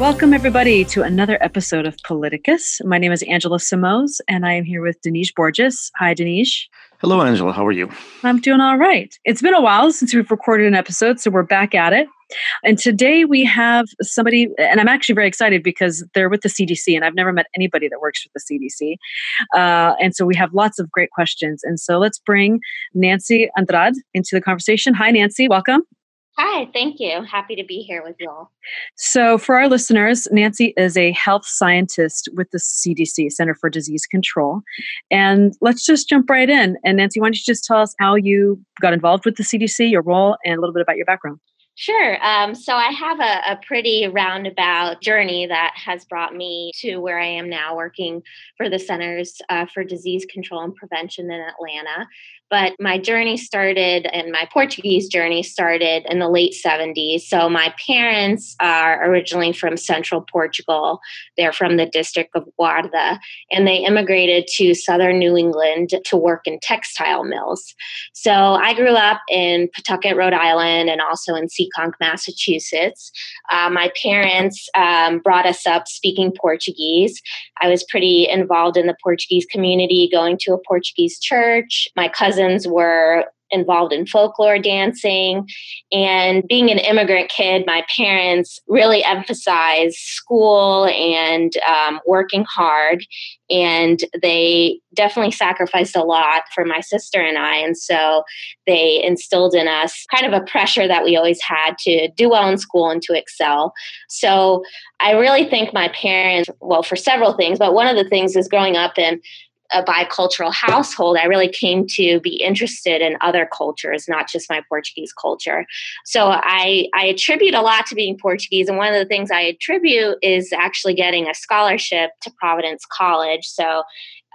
Welcome, everybody, to another episode of Paliticus. My name is Angela Simoes, and I am here with Denise Borges. Hi, Denise. Hello, Angela. How are you? I'm doing all right. It's been a while since we've recorded an episode, so we're back at it. And today we have somebody, and I'm actually very excited because they're with the CDC, and I've never met anybody that works with the CDC. Uh, and so we have lots of great questions. And so let's bring Nancy Andrade into the conversation. Hi, Nancy. Welcome. Hi, thank you. Happy to be here with you all. So, for our listeners, Nancy is a health scientist with the CDC, Center for Disease Control. And let's just jump right in. And, Nancy, why don't you just tell us how you got involved with the CDC, your role, and a little bit about your background? Sure. Um, so I have a, a, pretty roundabout journey that has brought me to where I am now, working for the Centers uh, for Disease Control and Prevention in Atlanta. But my journey started, and my Portuguese journey started in the late 70s. So my parents are originally from central Portugal. They're from the district of Guarda, and they immigrated to southern New England to work in textile mills. So I grew up in Pawtucket, Rhode Island, and also in Seekonk, Massachusetts. Uh, my parents um, brought us up speaking Portuguese. I was pretty involved in the Portuguese community, going to a Portuguese church. My cousins were involved in folklore dancing. And being an immigrant kid, my parents really emphasized school and um, working hard. And they definitely sacrificed a lot for my sister and I. And so they instilled in us kind of a pressure that we always had to do well in school and to excel. So I really think my parents, well, for several things, but one of the things is growing up in a bicultural household, I really came to be interested in other cultures, not just my Portuguese culture. So I, I attribute a lot to being Portuguese. And one of the things I attribute is actually getting a scholarship to Providence College. So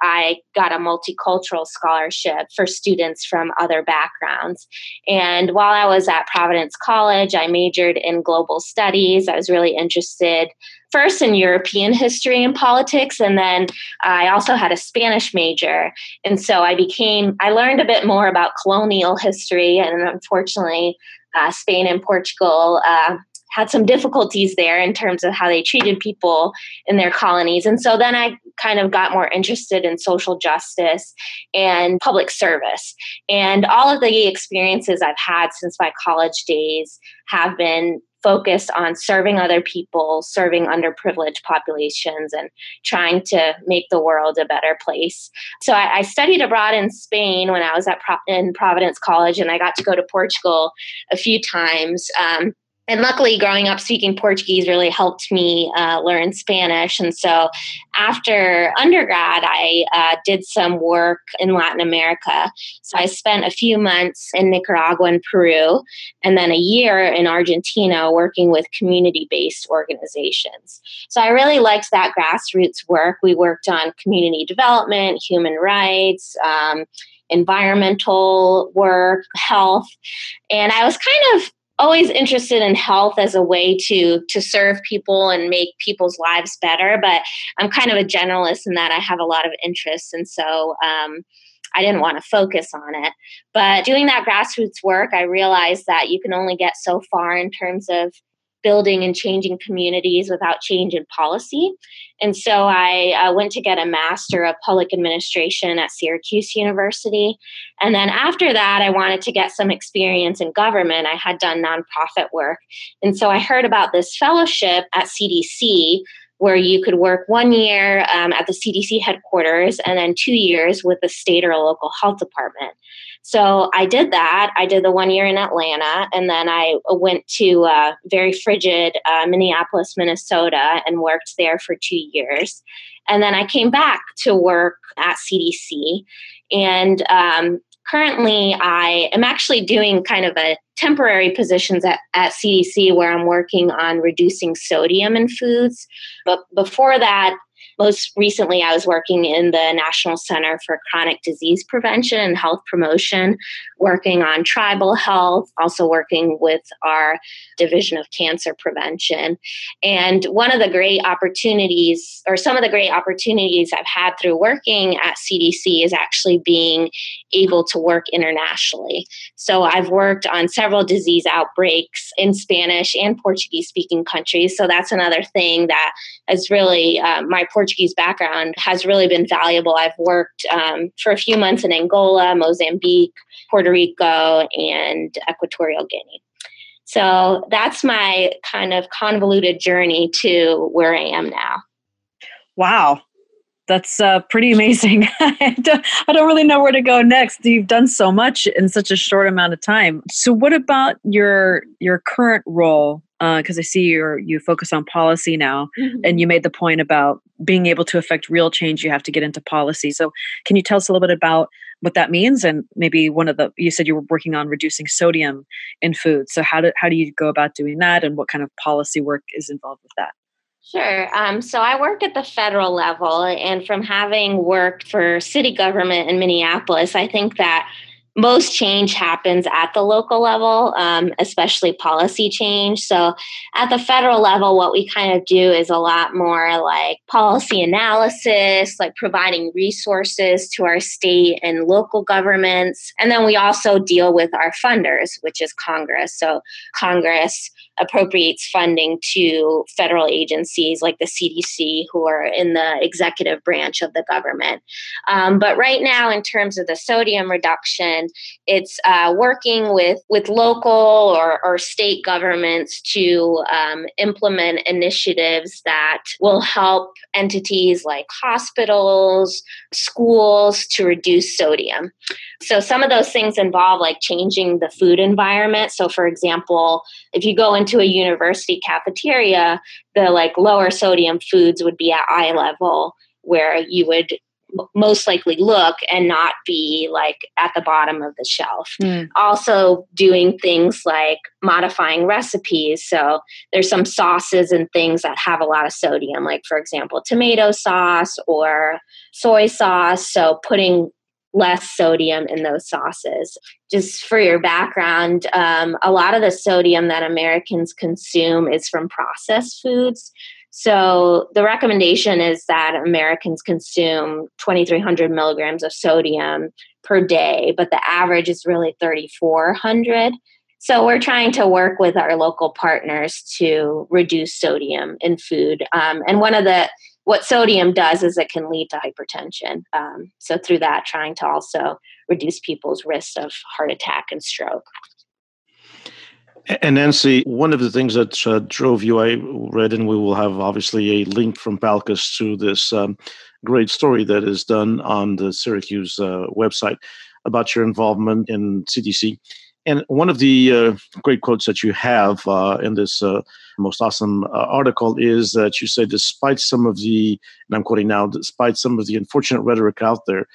I got a multicultural scholarship for students from other backgrounds. And while I was at Providence College, I majored in global studies. I was really interested first in European history and politics, and then I also had a Spanish major. And so I became, I learned a bit more about colonial history, and unfortunately, uh, Spain and Portugal uh, had some difficulties there in terms of how they treated people in their colonies. And so then I kind of got more interested in social justice and public service. And all of the experiences I've had since my college days have been focused on serving other people, serving underprivileged populations, and trying to make the world a better place. So I, I studied abroad in Spain when I was at Pro- in Providence College, and I got to go to Portugal a few times. Um, and luckily growing up speaking portuguese really helped me uh, learn spanish. And so after undergrad i uh, did some work in latin america. So i spent a few months in nicaragua and peru and then a year in argentina working with community-based organizations. So i really liked that grassroots work. We worked on community development human rights um, environmental work health. And i was kind of always interested in health as a way to to serve people and make people's lives better but i'm kind of a generalist in that i have a lot of interests and so um, i didn't want to focus on it. But doing that grassroots work i realized that you can only get so far in terms of building and changing communities without change in policy. And so I uh, went to get a Master of Public Administration at Syracuse University. And then after that, I wanted to get some experience in government. I had done nonprofit work. And so I heard about this fellowship at CDC where you could work one year um, at the CDC headquarters and then two years with the state or local health department. So I did that. I did the one year in Atlanta, and then I went to uh, very frigid uh, Minneapolis, Minnesota, and worked there for two years. And then I came back to work at CDC. And um, currently, I am actually doing kind of a temporary positions at, at CDC where I'm working on reducing sodium in foods. But before that, most recently, I was working in the National Center for Chronic Disease Prevention and Health Promotion, working on tribal health, also working with our Division of Cancer Prevention. And one of the great opportunities, or some of the great opportunities I've had through working at CDC, is actually being able to work internationally. So I've worked on several disease outbreaks in Spanish and Portuguese speaking countries. So that's another thing that is really, uh, my Portuguese background has really been valuable. I've worked um, for a few months in Angola, Mozambique, Puerto Rico, and Equatorial Guinea. So that's my kind of convoluted journey to where I am now. Wow. That's uh, pretty amazing. I, don't, I don't really know where to go next. You've done so much in such a short amount of time. So, what about your your current role because uh, I see you you focus on policy now, mm-hmm. and you made the point about being able to affect real change. You have to get into policy. So, can you tell us a little bit about what that means, and maybe one of the you said you were working on reducing sodium in food. So, how do how do you go about doing that, and what kind of policy work is involved with that? Sure. Um, so I work at the federal level, and from having worked for city government in Minneapolis, I think that most change happens at the local level, um, especially policy change. So, at the federal level, what we kind of do is a lot more like policy analysis, like providing resources to our state and local governments. And then we also deal with our funders, which is Congress. So, Congress appropriates funding to federal agencies like the CDC, who are in the executive branch of the government. Um, but right now, in terms of the sodium reduction, it's uh, working with with local or, or state governments to um, implement initiatives that will help entities like hospitals, schools to reduce sodium. So some of those things involve like changing the food environment. So for example, if you go into a university cafeteria, the like lower sodium foods would be at eye level where you would most likely look and not be like at the bottom of the shelf. Mm. Also, doing things like modifying recipes. So, there's some sauces and things that have a lot of sodium, like, for example, tomato sauce or soy sauce. So, putting less sodium in those sauces. Just for your background, um, a lot of the sodium that Americans consume is from processed foods. So the recommendation is that Americans consume 2,300 milligrams of sodium per day, but the average is really 3,400. So we're trying to work with our local partners to reduce sodium in food. Um, and one of the what sodium does is it can lead to hypertension. Um, so through that, trying to also reduce people's risk of heart attack and stroke. And Nancy, one of the things that uh, drove you, I read, and we will have obviously a link from Palcus to this um, great story that is done on the Syracuse uh, website about your involvement in CDC. And one of the uh, great quotes that you have uh, in this uh, most awesome uh, article is that you say, despite some of the, and I'm quoting now, despite some of the unfortunate rhetoric out there,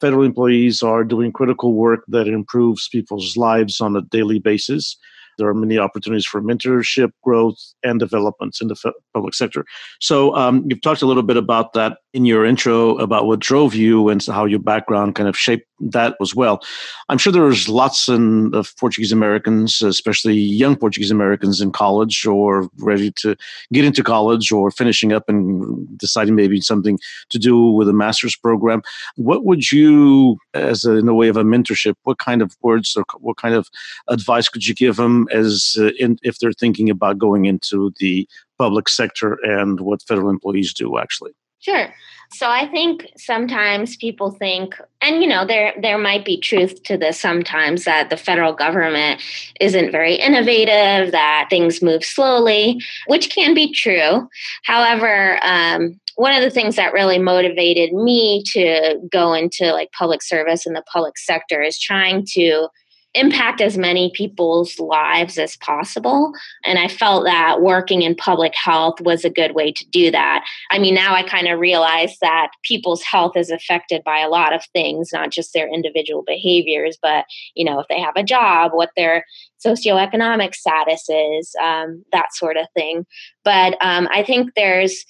federal employees are doing critical work that improves people's lives on a daily basis. There are many opportunities for mentorship, growth, and developments in the f- public sector. So um, you've talked a little bit about that in your intro about what drove you and how your background kind of shaped that as well. I'm sure there's lots in, of Portuguese Americans, especially young Portuguese Americans in college or ready to get into college or finishing up and deciding maybe something to do with a master's program. What would you, as a, in a way of a mentorship, what kind of words or what kind of advice could you give them as uh, in, if they're thinking about going into the public sector and what federal employees do actually? Sure. So I think sometimes people think, and you know, there there might be truth to this sometimes that the federal government isn't very innovative, that things move slowly, which can be true. However, um, one of the things that really motivated me to go into like public service in the public sector is trying to impact as many people's lives as possible. And I felt that working in public health was a good way to do that. I mean, now I kind of realize that people's health is affected by a lot of things, not just their individual behaviors, but, you know, if they have a job, what their socioeconomic status is, um, that sort of thing. But um, I think there's,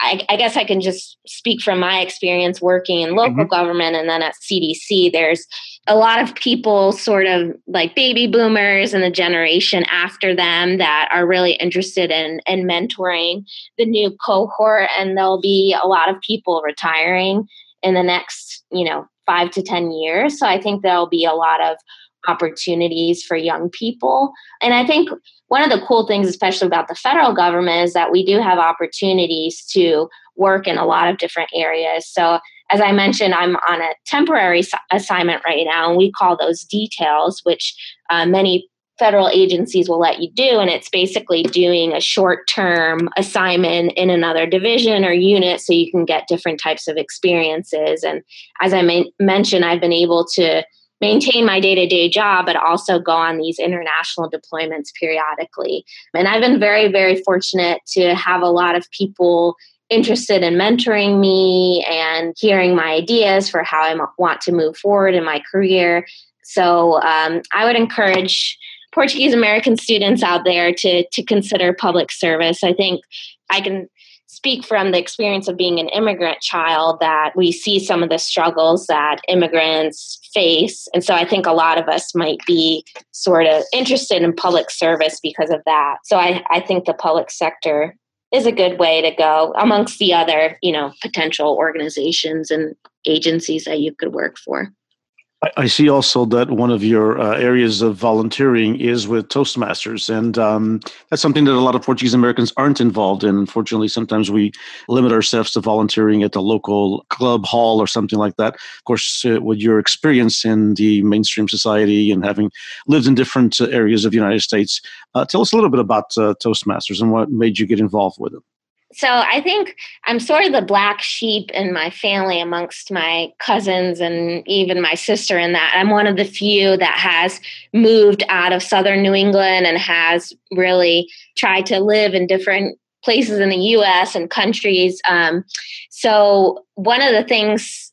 I, I, guess I can just speak from my experience working in local mm-hmm. government and then at CDC. There's a lot of people, sort of like baby boomers and the generation after them, that are really interested in, in mentoring the new cohort. And there'll be a lot of people retiring in the next, you know, five to 10 years. So I think there'll be a lot of opportunities for young people. And I think one of the cool things, especially about the federal government, is that we do have opportunities to work in a lot of different areas. So, as I mentioned, I'm on a temporary assignment right now, and we call those details, which uh, many federal agencies will let you do. And it's basically doing a short term assignment in another division or unit so you can get different types of experiences. And as I ma- mentioned, I've been able to maintain my day to day job, but also go on these international deployments periodically. And I've been very, very fortunate to have a lot of people interested in mentoring me and hearing my ideas for how I want to move forward in my career. So um, I would encourage Portuguese American students out there to to consider public service. I think I can speak from the experience of being an immigrant child that we see some of the struggles that immigrants face. And so I think a lot of us might be sort of interested in public service because of that. So I, I think the public sector is a good way to go amongst the other, you know, potential organizations and agencies that you could work for. I see also that one of your uh, areas of volunteering is with Toastmasters, and um, that's something that a lot of Portuguese Americans aren't involved in. Unfortunately, sometimes we limit ourselves to volunteering at the local club hall or something like that. Of course, uh, with your experience in the mainstream society and having lived in different uh, areas of the United States, uh, tell us a little bit about uh, Toastmasters and what made you get involved with it so I think I'm sort of the black sheep in my family amongst my cousins and even my sister in that I'm one of the few that has moved out of southern New England and has really tried to live in different places in the US and countries. Um, so one of the things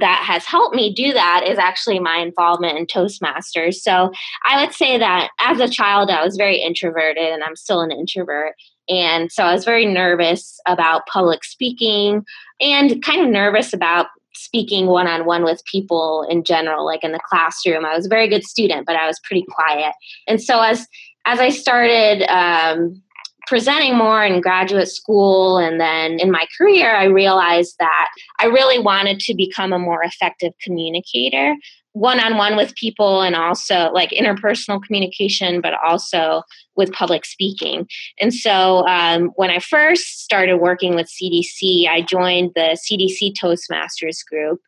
that has helped me do that is actually my involvement in Toastmasters. So I would say that as a child, I was very introverted and I'm still an introvert. And so I was very nervous about public speaking and kind of nervous about speaking one on one with people in general, like in the classroom. I was a very good student, but I was pretty quiet. And so as as I started um, presenting more in graduate school and then in my career, I realized that I really wanted to become a more effective communicator one on one with people and also like interpersonal communication, but also with public speaking. And so um, when I first started working with CDC, I joined the CDC Toastmasters group,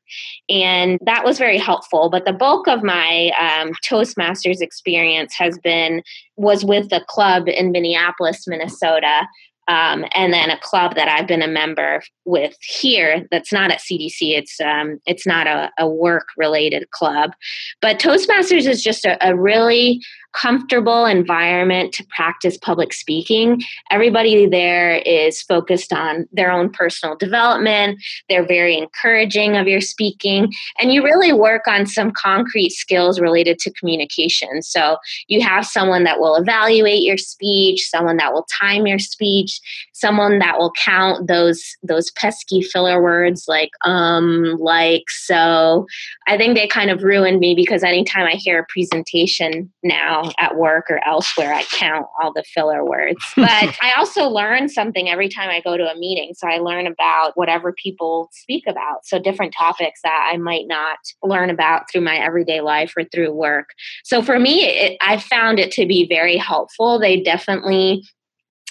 and that was very helpful. But the bulk of my um, Toastmasters experience has been was with the club in Minneapolis, Minnesota. Um, and then a club that I've been a member with here that's not at CDC. It's um, it's not a, a work related club, but Toastmasters is just a, a really comfortable environment to practice public speaking. Everybody there is focused on their own personal development. They're very encouraging of your speaking, and you really work on some concrete skills related to communication. So you have someone that will evaluate your speech, someone that will time your speech, someone that will count those those pesky filler words like um, like so. I think they kind of ruined me because anytime I hear a presentation now at work or elsewhere, I count all the filler words. But I also learn something every time I go to a meeting. So I learn about whatever people speak about. So different topics that I might not learn about through my everyday life or through work. So for me, it, I found it to be very helpful. They definitely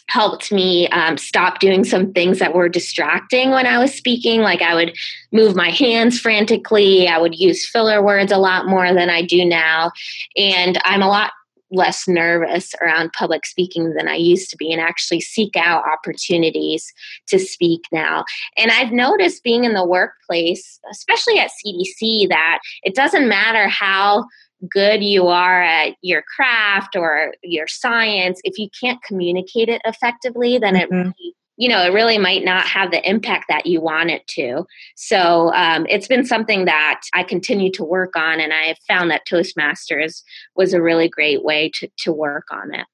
helped me um, stop doing some things that were distracting when I was speaking. Like I would move my hands frantically, I would use filler words a lot more than I do now. And I'm a lot less nervous around public speaking than I used to be and actually seek out opportunities to speak now. And I've noticed being in the workplace, especially at CDC, that it doesn't matter how good you are at your craft or your science, if you can't communicate it effectively, then mm-hmm. it really you know, it really might not have the impact that you want it to. So um, it's been something that I continue to work on, and I have found that Toastmasters was a really great way to, to work on it.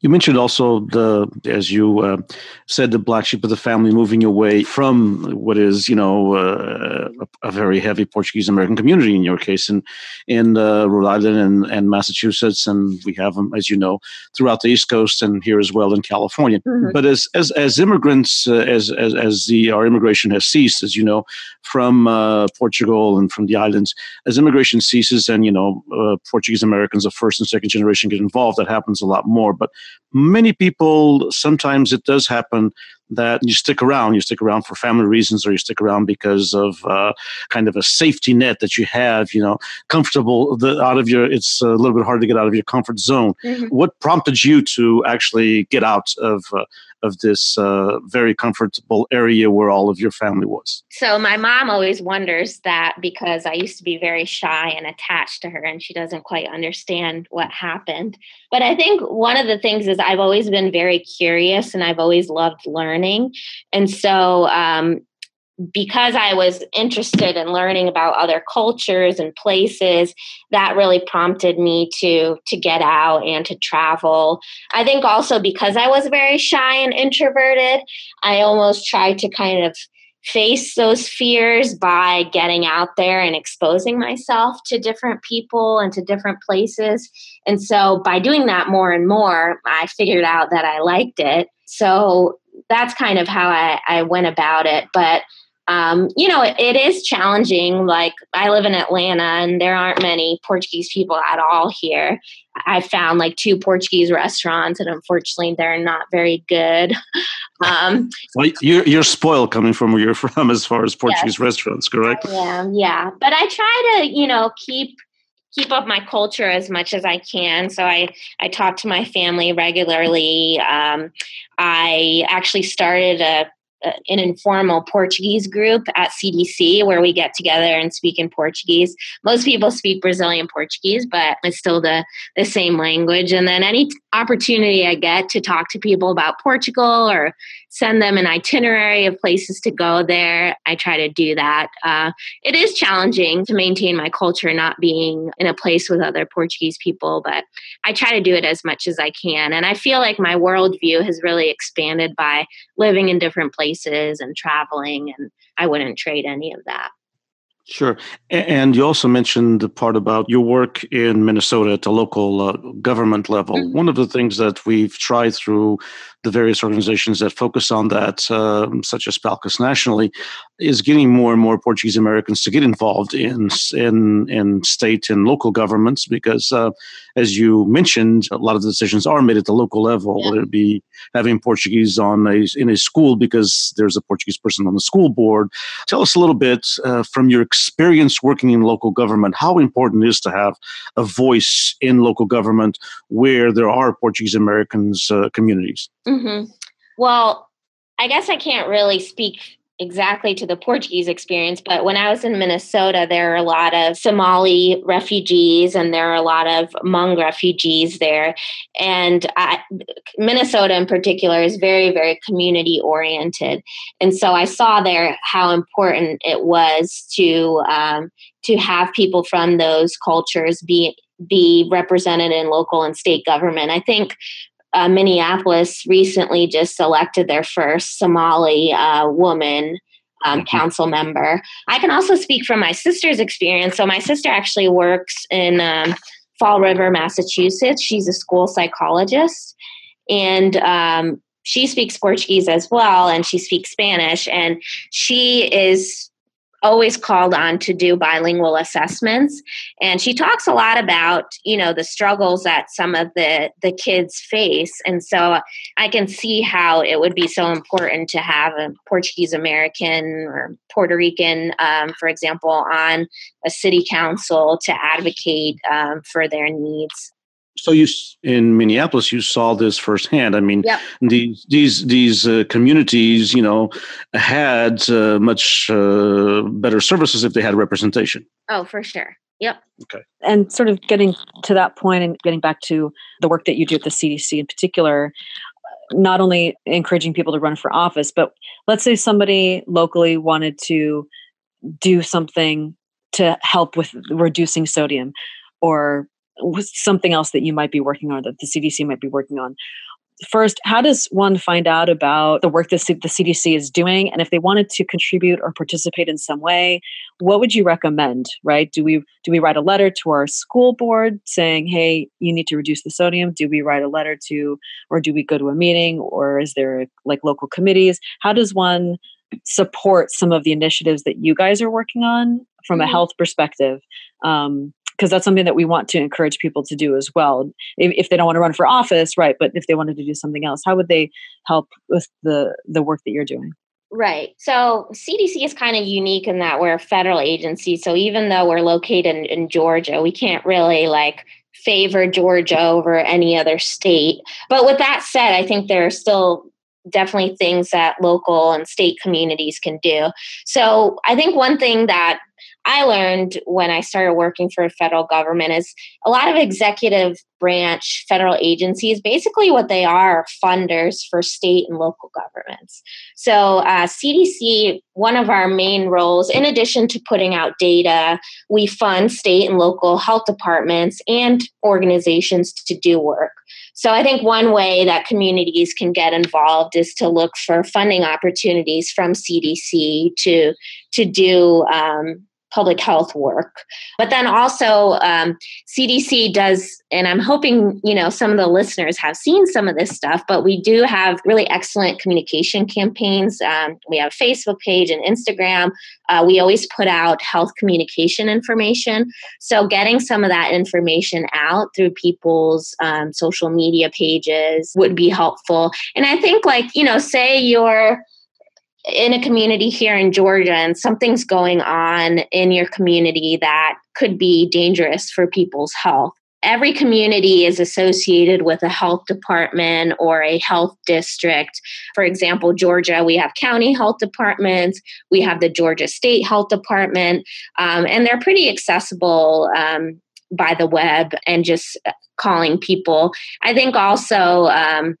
You mentioned also the, as you uh, said, the black sheep of the family moving away from what is, you know, uh, a, a, very heavy Portuguese American community in your case, in in uh, Rhode Island and, and Massachusetts, and we have them, as you know, throughout the East Coast and here as well in California. Mm-hmm. But as as as immigrants, uh, as as as the our immigration has ceased, as you know, from uh, Portugal and from the islands, as immigration ceases, and you know, uh, Portuguese Americans of first and second generation get involved, that happens a lot more, but many people sometimes it does happen that you stick around you stick around for family reasons or you stick around because of uh, kind of a safety net that you have you know comfortable the, out of your it's a little bit hard to get out of your comfort zone mm-hmm. what prompted you to actually get out of uh, of this uh, very comfortable area where all of your family was? So, my mom always wonders that because I used to be very shy and attached to her, and she doesn't quite understand what happened. But I think one of the things is I've always been very curious and I've always loved learning. And so, um, because I was interested in learning about other cultures and places, that really prompted me to to get out and to travel. I think also because I was very shy and introverted, I almost tried to kind of face those fears by getting out there and exposing myself to different people and to different places. And so by doing that more and more, I figured out that I liked it. So that's kind of how I, I went about it. But um, you know, it, it is challenging. Like I live in Atlanta and there aren't many Portuguese people at all here. I found like two Portuguese restaurants and unfortunately they're not very good. Um, well, you're, you're spoiled coming from where you're from as far as Portuguese yes, restaurants, correct? Yeah, yeah. But I try to, you know, keep keep up my culture as much as I can. So I I talk to my family regularly. Um, I actually started a an informal Portuguese group at CDC where we get together and speak in Portuguese. Most people speak Brazilian Portuguese, but it's still the, the same language. And then any opportunity I get to talk to people about Portugal or send them an itinerary of places to go there, I try to do that. Uh, it is challenging to maintain my culture not being in a place with other Portuguese people, but I try to do it as much as I can. And I feel like my worldview has really expanded by living in different places and traveling, and I wouldn't trade any of that. Sure. And you also mentioned the part about your work in Minnesota at the local uh, government level. Mm-hmm. One of the things that we've tried through the various organizations that focus on that, um, such as PALCUS nationally, is getting more and more Portuguese Americans to get involved in in, in state and local governments because, uh, as you mentioned, a lot of the decisions are made at the local level, yeah. whether it be having Portuguese on a in a school because there's a Portuguese person on the school board. Tell us a little bit uh, from your experience working in local government how important it is to have a voice in local government where there are Portuguese Americans uh, communities. Mm-hmm. Well, I guess I can't really speak exactly to the Portuguese experience, but when I was in Minnesota, there are a lot of Somali refugees and there are a lot of Hmong refugees there. And I, Minnesota, in particular, is very, very community oriented. And so I saw there how important it was to um, to have people from those cultures be be represented in local and state government. I think uh, Minneapolis recently just elected their first Somali uh, woman um, mm-hmm. council member. I can also speak from my sister's experience. So, my sister actually works in um, Fall River, Massachusetts. She's a school psychologist. And um, she speaks Portuguese as well, and she speaks Spanish. And she is always called on to do bilingual assessments. And she talks a lot about you know the struggles that some of the the kids face. And so i can see how it would be so important to have a portuguese american or puerto rican um, for example on a city council to advocate um, for their needs so you in Minneapolis, you saw this firsthand. I mean, yep. these these these uh, communities, you know, had uh, much uh, better services if they had representation. Oh, for sure. Yep. Okay. And sort of getting to that point and getting back to the work that you do at the CDC in particular, not only encouraging people to run for office, but let's say somebody locally wanted to do something to help with reducing sodium or something else that you might be working on that the CDC might be working on. first, how does one find out about the work that the CDC is doing? And if they wanted to contribute or participate in some way, what would you recommend? Right? Do we do we write a letter to our school board saying, "Hey, you need to reduce the sodium"? Do we write a letter to, or do we go to a meeting, or is there like local committees? How does one support some of the initiatives that you guys are working on from mm-hmm. a health perspective? Um, because that's something that we want to encourage people to do as well. If, if, they don't want to run for office, right? But if they wanted to do something else, how would they help with the the work that you're doing? Right. So CDC is kind of unique in that we're a federal agency. So even though we're located in, in Georgia, we can't really like favor Georgia over any other state. But with that said, I think there are still definitely things that local and state communities can do. So I think one thing that I learned when I started working for a federal government is a lot of executive branch federal agencies, basically what they are, funders for state and local governments. So, uh, CDC, one of our main roles, in addition to putting out data, we fund state and local health departments and organizations to do work. So I think one way that communities can get involved is to look for funding opportunities from CDC to to do um, public health work. But then also, um, CDC does, and I'm hoping you know some of the listeners have seen some of this stuff. But we do have really excellent communication campaigns. Um, we have a Facebook page and Instagram. Uh, we always put out health communication information. So getting some of that information out through people's um, social media pages would be helpful. And I think, like you know, say you're in a community here in Georgia and something's going on in your community that could be dangerous for people's health. Every community is associated with a health department or a health district. For example, Georgia, we have county health departments, we have the Georgia State Health Department, um, and they're pretty accessible um, by the web and just calling people. I think also, um,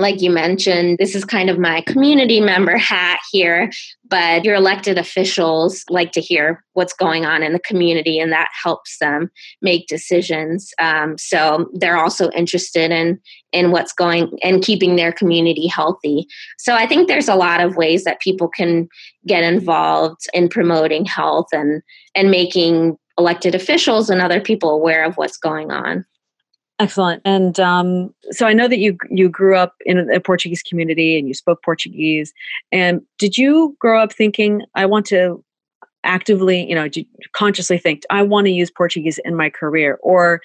like you mentioned, this is kind of my community member hat here, but your elected officials like to hear what's going on in the community and that helps them make decisions. Um, so they're also interested in in what's going and keeping their community healthy. So I think there's a lot of ways that people can get involved in promoting health and and making elected officials and other people aware of what's going on. Excellent. And um, so I know that you you grew up in a Portuguese community and you spoke Portuguese. And did you grow up thinking I want to actively, you know, consciously think I want to use Portuguese in my career, or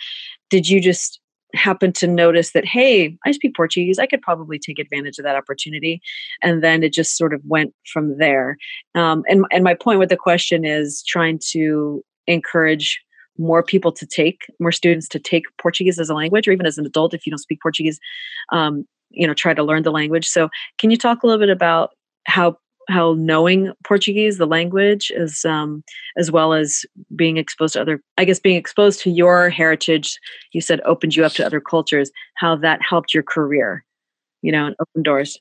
did you just happen to notice that hey, I speak Portuguese, I could probably take advantage of that opportunity, and then it just sort of went from there. Um, and and my point with the question is trying to encourage more people to take more students to take portuguese as a language or even as an adult if you don't speak portuguese um, you know try to learn the language. So can you talk a little bit about how how knowing portuguese the language is um, as well as being exposed to other i guess being exposed to your heritage you said opened you up to other cultures how that helped your career you know and open doors?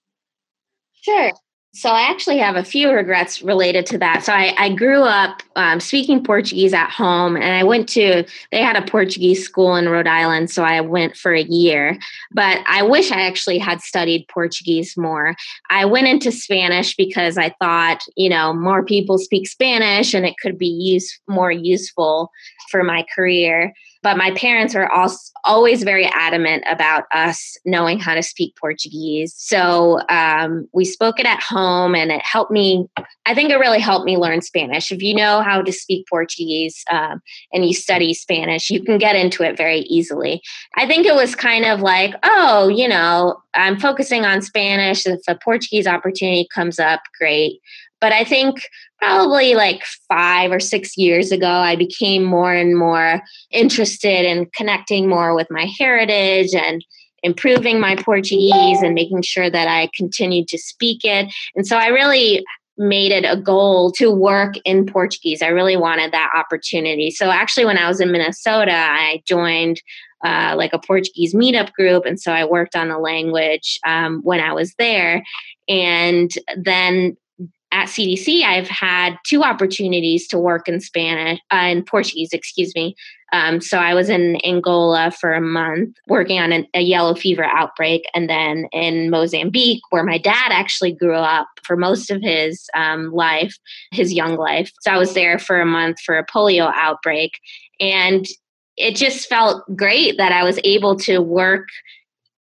Sure so I actually have a few regrets related to that. So I, I grew up um, speaking Portuguese at home, and I went to they had a Portuguese school in Rhode Island, so I went for a year. But I wish I actually had studied Portuguese more. I went into Spanish because I thought you know more people speak Spanish, and it could be use more useful for my career but my parents were also always very adamant about us knowing how to speak Portuguese. So um, we spoke it at home, and it helped me. I think it really helped me learn Spanish. If you know how to speak Portuguese um, and you study Spanish, you can get into it very easily. I think it was kind of like, oh, you know, I'm focusing on Spanish. If a Portuguese opportunity comes up, great. But I think probably like five or six years ago, I became more and more interested in connecting more with my heritage and improving my Portuguese and making sure that I continued to speak it. And so I really made it a goal to work in Portuguese. I really wanted that opportunity. So actually, when I was in Minnesota, I joined uh, like a Portuguese meetup group. And so I worked on the language um, when I was there. And then at CDC, I've had two opportunities to work in Spanish, uh, in Portuguese, excuse me. Um, so I was in Angola for a month working on an, a yellow fever outbreak, and then in Mozambique, where my dad actually grew up for most of his um, life, his young life. So I was there for a month for a polio outbreak. And it just felt great that I was able to work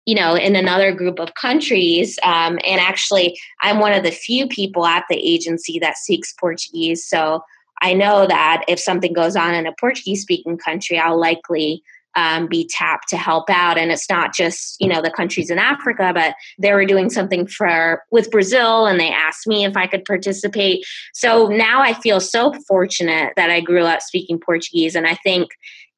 you know, in another group of countries. Um, and actually, I'm one of the few people at the agency that speaks Portuguese. So I know that if something goes on in a Portuguese speaking country, I'll likely um, be tapped to help out. And it's not just, you know, the countries in Africa, but they were doing something for with Brazil and they asked me if I could participate. So now I feel so fortunate that I grew up speaking Portuguese. And I think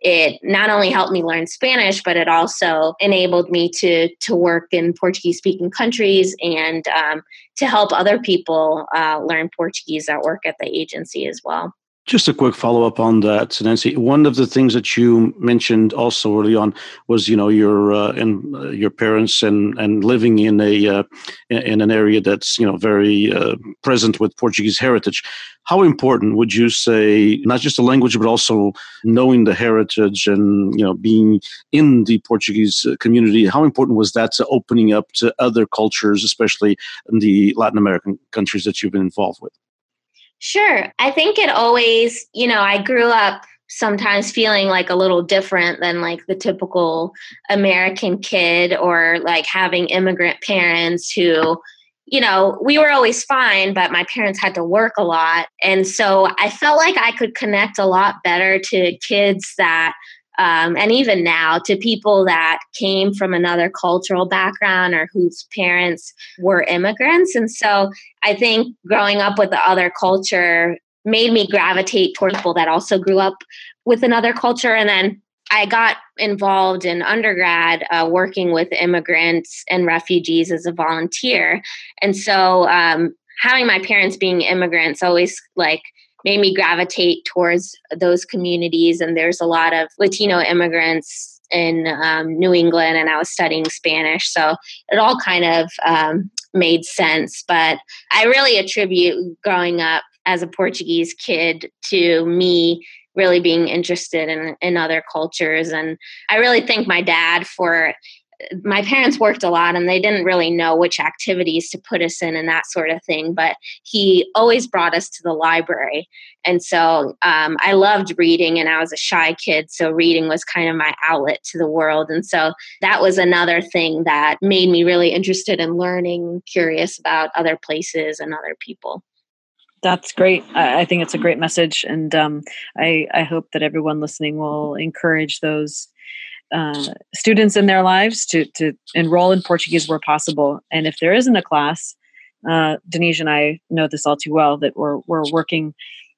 it not only helped me learn Spanish, but it also enabled me to to work in Portuguese speaking countries and um, to help other people uh, learn Portuguese that work at the agency as well. Just a quick follow up on that, Nancy. One of the things that you mentioned also early on was, you know, your uh, and uh, your parents and and living in a uh, in an area that's you know very uh, present with Portuguese heritage. How important would you say not just the language but also knowing the heritage and you know being in the Portuguese community? How important was that to opening up to other cultures, especially in the Latin American countries that you've been involved with? Sure. I think it always, you know, I grew up sometimes feeling like a little different than like the typical American kid or like having immigrant parents who, you know, we were always fine, but my parents had to work a lot. And so I felt like I could connect a lot better to kids that um, and even now to people that came from another cultural background or whose parents were immigrants. And so I think growing up with the other culture made me gravitate toward people that also grew up with another culture. And then I got involved in undergrad uh, working with immigrants and refugees as a volunteer. And so um, having my parents being immigrants always like made me gravitate towards those communities. And there's a lot of Latino immigrants in um, New England, and I was studying Spanish. So it all kind of um, made sense. But I really attribute growing up as a Portuguese kid to me really being interested in, in other cultures. And I really thank my dad for my parents worked a lot and they didn't really know which activities to put us in and that sort of thing but he always brought us to the library. And so um, i loved reading and i was a shy kid so reading was kind of my outlet to the world. And so that was another thing that made me really interested in learning curious about other places and other people. That's great. I think it's a great message, and um, I, I hope that everyone listening will encourage those uh, students in their lives to to enroll in Portuguese where possible. And if there isn't a class, uh, Denise and I know this all too well that we're we're working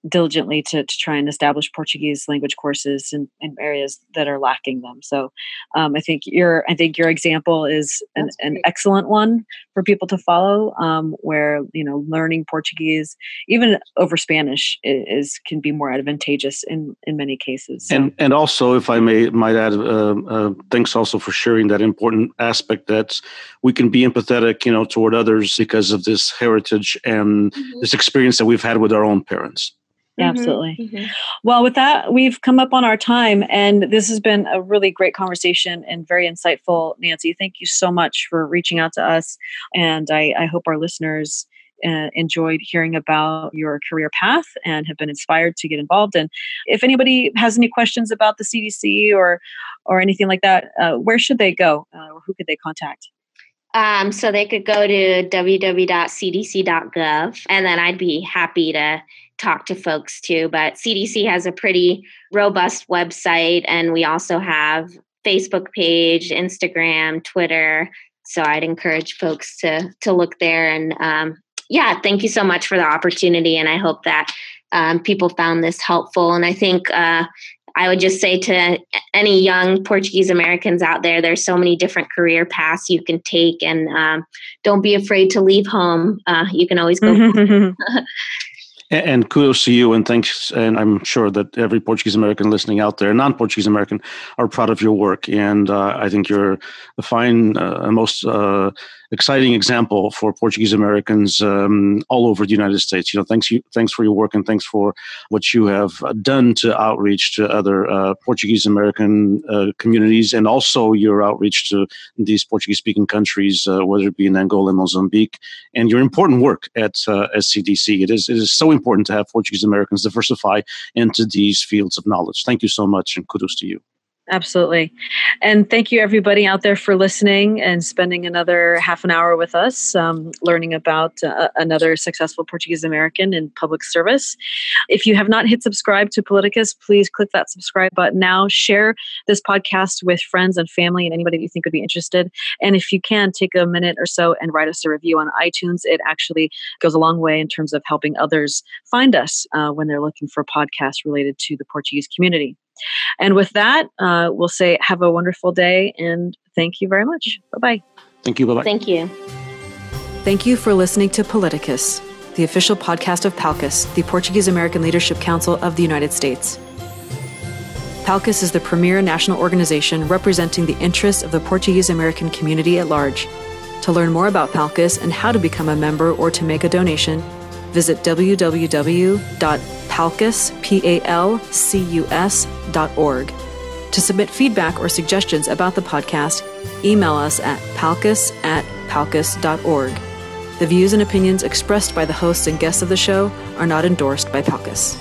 diligently to, to try and establish Portuguese language courses in, in areas that are lacking them. So um, I think your I think your example is an, an excellent one for people to follow, um, where you know learning Portuguese even over Spanish is, is, can be more advantageous in in many cases. So. And and also, if I may might add, uh, uh, thanks also for sharing that important aspect that we can be empathetic, you know, toward others because of this heritage and mm-hmm. this experience that we've had with our own parents. Mm-hmm, absolutely. Mm-hmm. Well, with that, we've come up on our time, and this has been a really great conversation and very insightful. Nancy, thank you so much for reaching out to us. And I, I hope our listeners uh, enjoyed hearing about your career path and have been inspired to get involved. And if anybody has any questions about the CDC or or anything like that, uh, where should they go, uh, or who could they contact? Um, so they could go to www.cdc.gov, and then I'd be happy to talk to folks too. But CDC has a pretty robust website, and we also have Facebook page, Instagram, Twitter. So I'd encourage folks to to look there. And um, yeah, thank you so much for the opportunity, and I hope that um, people found this helpful. And I think uh, I would just say to any young Portuguese Americans out there, there's so many different career paths you can take, and um, don't be afraid to leave home. Uh, you can always go. And kudos to you, and thanks. And I'm sure that every Portuguese American listening out there, non-Portuguese American, are proud of your work. And uh, I think you're a fine, uh, most uh, exciting example for Portuguese Americans um, all over the United States. You know, thanks you, thanks for your work and thanks for what you have done to outreach to other uh, Portuguese American uh, communities and also your outreach to these Portuguese speaking countries, uh, whether it be in Angola and Mozambique, and your important work at uh, SCDC. It is it is so important to have Portuguese Americans diversify into these fields of knowledge. Thank you so much, and kudos to you. Absolutely. And thank you, everybody out there, for listening and spending another half an hour with us, um, learning about uh, another successful Portuguese American in public service. If you have not hit subscribe to Paliticus, please click that subscribe button now. Share this podcast with friends and family and anybody that you think would be interested. And if you can, take a minute or so and write us a review on iTunes. It actually goes a long way in terms of helping others find us uh, when they're looking for podcasts related to the Portuguese community. And with that, uh, we'll say have a wonderful day and thank you very much. Bye bye. Thank you. Bye bye. Thank you. Thank you for listening to Paliticus, the official podcast of PALCUS, the Portuguese American Leadership Council of the United States. PALCUS is the premier national organization representing the interests of the Portuguese American community at large. To learn more about PALCUS and how to become a member or to make a donation, visit www.palcus.org. To submit feedback or suggestions about the podcast, email us at palcus at palcus.org. The views and opinions expressed by the hosts and guests of the show are not endorsed by Palcus.